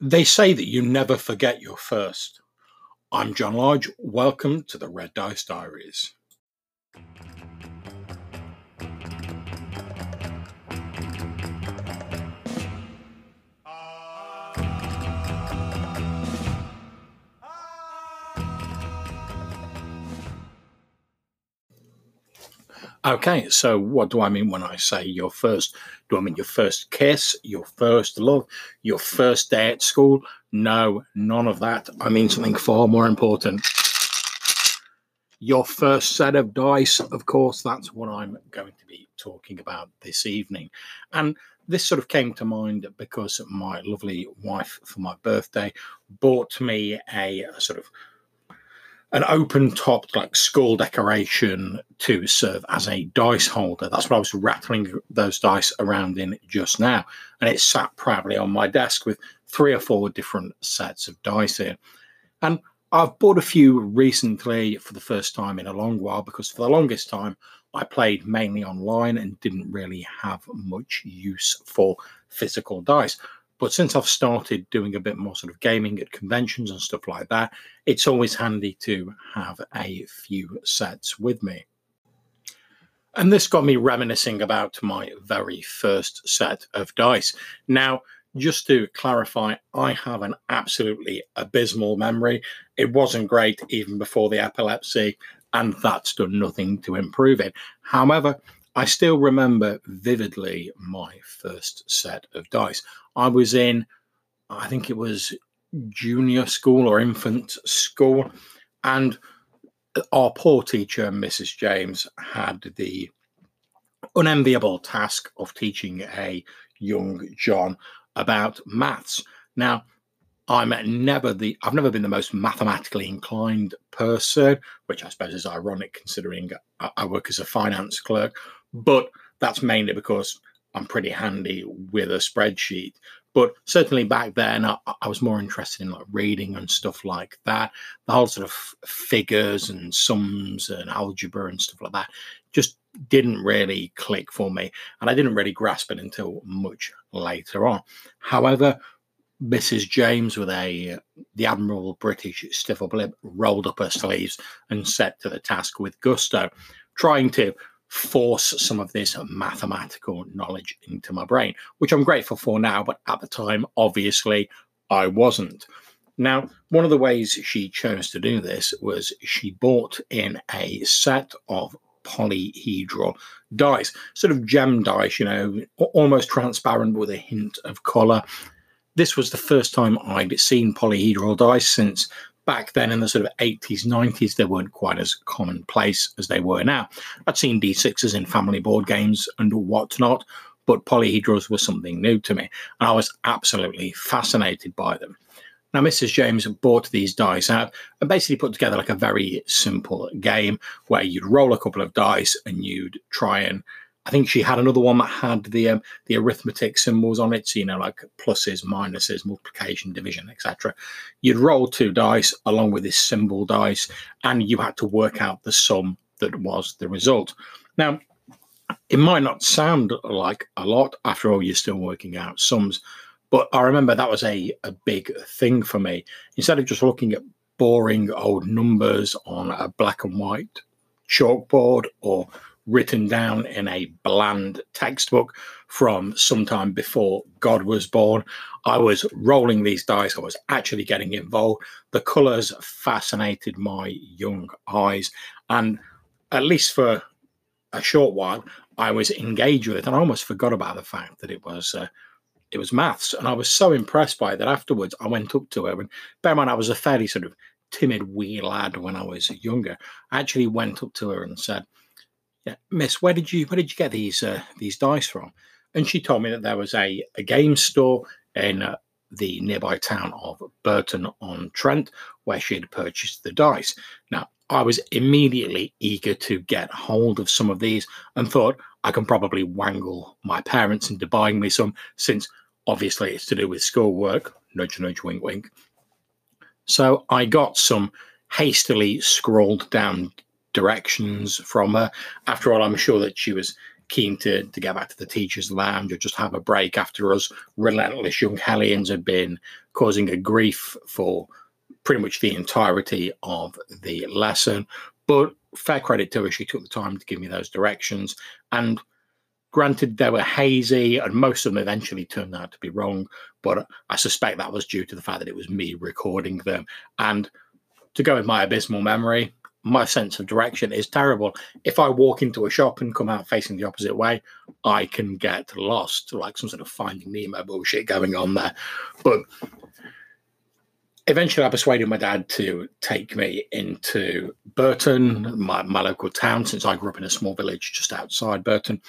They say that you never forget your first. I'm John Lodge. Welcome to the Red Dice Diaries. Okay, so what do I mean when I say your first? Do I mean your first kiss, your first love, your first day at school? No, none of that. I mean something far more important. Your first set of dice, of course, that's what I'm going to be talking about this evening. And this sort of came to mind because my lovely wife, for my birthday, bought me a, sort of an open topped like skull decoration to serve as a dice holder. That's what I was rattling those dice around in just now. And it sat proudly on my desk with three or four different sets of dice here. And I've bought a few recently for the first time in a long while because for the longest time I played mainly online and didn't really have much use for physical dice. But since I've started doing a bit more sort of gaming at conventions and stuff like that, it's always handy to have a few sets with me. And this got me reminiscing about my very first set of dice. Now, just to clarify, I have an absolutely abysmal memory. It wasn't great even before the epilepsy, and that's done nothing to improve it. However, I still remember vividly my first set of dice. I was in, I think it was junior school or infant school, and our poor teacher, Mrs. James, had the unenviable task of teaching a young John about maths. Now, I'm never the I've never been the most mathematically inclined person, which I suppose is ironic considering I work as a finance clerk. But that's mainly because I'm pretty handy with a spreadsheet. But certainly back then, I, I, was more interested in like reading and stuff like that. The whole sort of figures and sums and algebra and stuff like that just didn't really click for me, and I didn't really grasp it until much later on. However, Mrs. James, with a the admirable British stiff upper lip, rolled up her sleeves and set to the task with gusto, trying to force some of this mathematical knowledge into my brain, which I'm grateful for now, but at the time, obviously, I wasn't. Now, one of the ways she chose to do this was she bought in a set of polyhedral dice, sort of gem dice, you know, almost transparent with a hint of color. This was the first time I'd seen polyhedral dice since back then in the sort of 80s, 90s, they weren't quite as commonplace as they were now. I'd seen D6s in family board games and whatnot, but polyhedrals were something new to me, and I was absolutely fascinated by them. Now, Mrs. James bought these dice out and basically put together like a very simple game where you'd roll a couple of dice and you'd try and I think she had another one that had the um, the arithmetic symbols on it, so you know, like pluses, minuses, multiplication, division, etc. You'd roll two dice along with this symbol dice, and you had to work out the sum that was the result. Now, it might not sound like a lot. After all, you're still working out sums, but I remember that was a a big thing for me. Instead of just looking at boring old numbers on a black and white chalkboard or written down in a bland textbook from sometime before God was born. I was rolling these dice, I was actually getting involved. The colors fascinated my young eyes, and at least for a short while, I was engaged with it, and I almost forgot about the fact that it was. Uh, it was maths, and I was so impressed by it that afterwards I went up to her. And bear in mind, I was a fairly sort of timid wee lad when I was younger. I actually went up to her and said, Miss, where did you where did you get these uh, these dice from? And she told me that there was a, a game store in uh, the nearby town of Burton on Trent where she had purchased the dice. Now, I was immediately eager to get hold of some of these and thought I can probably wangle my parents into buying me some, since obviously it's to do with schoolwork. Nudge, nudge, wink, wink. So I got some hastily scrawled down directions from her. After all, I'm sure that she was keen to, to get back to the teacher's lounge or just have a break after us relentless young hellions had been causing a grief for pretty much the entirety of the lesson. But fair credit to her, she took the time to give me those directions. And granted, they were hazy, and most of them eventually turned out to be wrong. But I suspect that was due to the fact that it was me recording them. And to go with my abysmal memory, my sense of direction is terrible. If I walk into a shop and come out facing the opposite way, I can get lost, like some sort of finding Nemo bullshit going on there. But eventually, I persuaded my dad to take me into Burton, my, my local town, since I grew up in a small village just outside Burton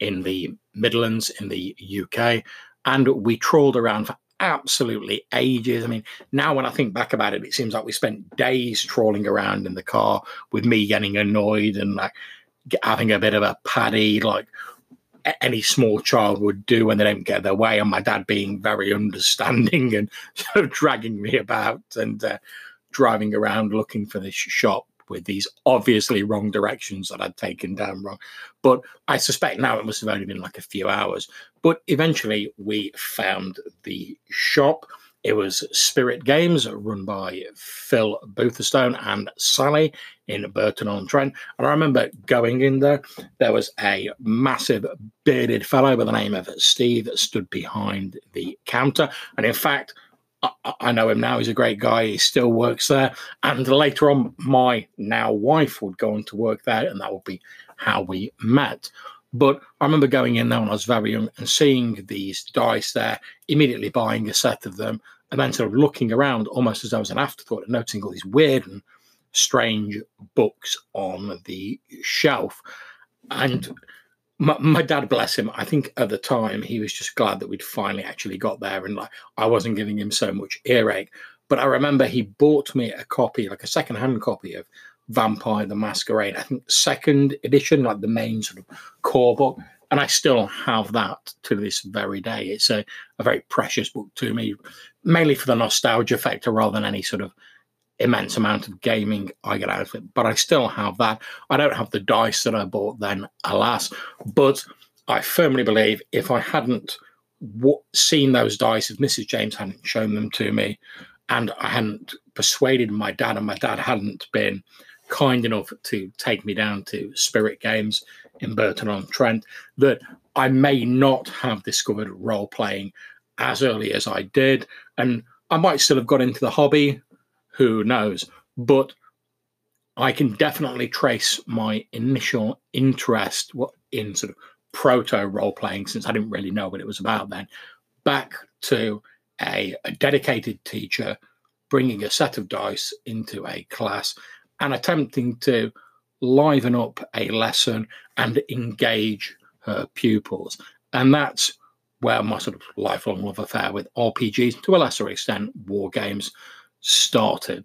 in the Midlands in the UK. And we trawled around for absolutely ages. I mean, now when I think back about it, it seems like we spent days trawling around in the car with me getting annoyed and like having a bit of a paddy, like any small child would do when they don't get their way, and my dad being very understanding and dragging me about and uh, driving around looking for this shop with these obviously wrong directions that I'd taken down wrong. But I suspect now it must have only been like a few hours. But eventually we found the shop. It was Spirit Games, run by Phil Boothstone and Sally in Burton on Trent. And I remember going in there, there was a massive bearded fellow by the name of Steve that stood behind the counter. And in fact, I know him now. He's a great guy. He still works there. And later on, my now wife would go on to work there, and that would be how we met. But I remember going in there when I was very young and seeing these dice there, immediately buying a set of them, and then sort of looking around almost as though it was an afterthought and noticing all these weird and strange books on the shelf. And my, my, dad, bless him, I think at the time he was just glad that we'd finally actually got there and like I wasn't giving him so much earache. But I remember he bought me a copy, like a second-hand copy of Vampire the Masquerade, I think second edition, like the main sort of core book. And I still have that to this very day. It's a, a very precious book to me, mainly for the nostalgia factor rather than any sort of immense amount of gaming I get out of it. But I still have that. I don't have the dice that I bought then, alas. But I firmly believe if I hadn't w- seen those dice, if Mrs. James hadn't shown them to me, and I hadn't persuaded my dad, and my dad hadn't been kind enough to take me down to Spirit Games in Burton on Trent, that I may not have discovered role playing as early as I did. And I might still have got into the hobby who knows? But I can definitely trace my initial interest in sort of proto role playing, since I didn't really know what it was about then, back to a, a dedicated teacher bringing a set of dice into a class and attempting to liven up a lesson and engage her pupils. And that's where my sort of lifelong love affair with RPGs, to a lesser extent, war games, started.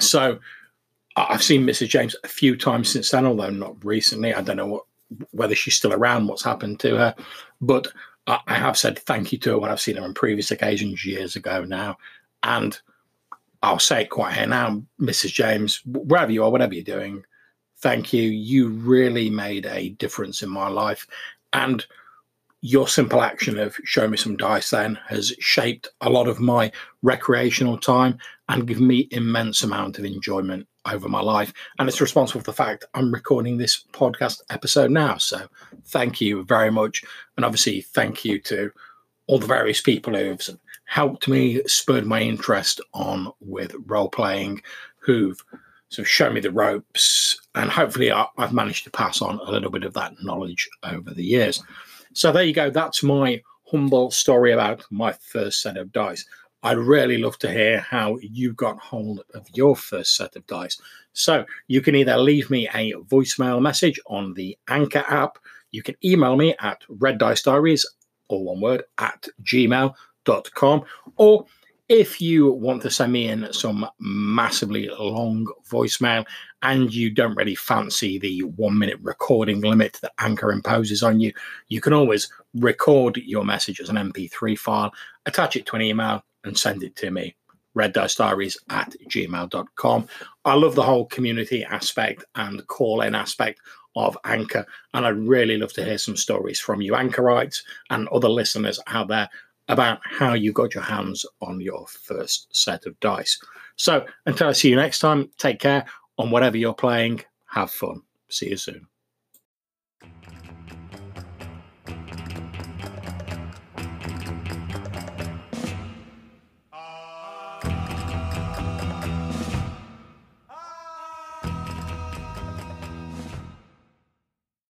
So I've seen Mrs. James a few times since then, although not recently. I don't know what whether she's still around, what's happened to her, but I have said thank you to her when I've seen her on previous occasions years ago now, and I'll say it quite here now, Mrs. James, wherever you are, whatever you're doing, thank you. You really made a difference in my life, and your simple action of showing me some dice then has shaped a lot of my recreational time and given me immense amount of enjoyment over my life. And it's responsible for the fact i'm recording this podcast episode now. So thank you very much. And obviously thank you to all the various people who've helped me spurred my interest on with role playing who've of shown me the ropes and hopefully i've managed to pass on a little bit of that knowledge over the years so there you go. That's my humble story about my first set of dice. I'd really love to hear how you got hold of your first set of dice. So you can either leave me a voicemail message on the Anchor app, you can email me at red dice diaries, all one word, at gmail.com, or if you want to send me in some massively long voicemail and you don't really fancy the one minute recording limit that Anchor imposes on you, you can always record your message as an MP3 file, attach it to an email, and send it to me. Red Dice Diaries at gmail.com. I love the whole community aspect and call in aspect of Anchor. And I'd really love to hear some stories from you, Anchorites, and other listeners out there about how you got your hands on your first set of dice. So until I see you next time, take care on whatever you're playing. Have fun. See you soon.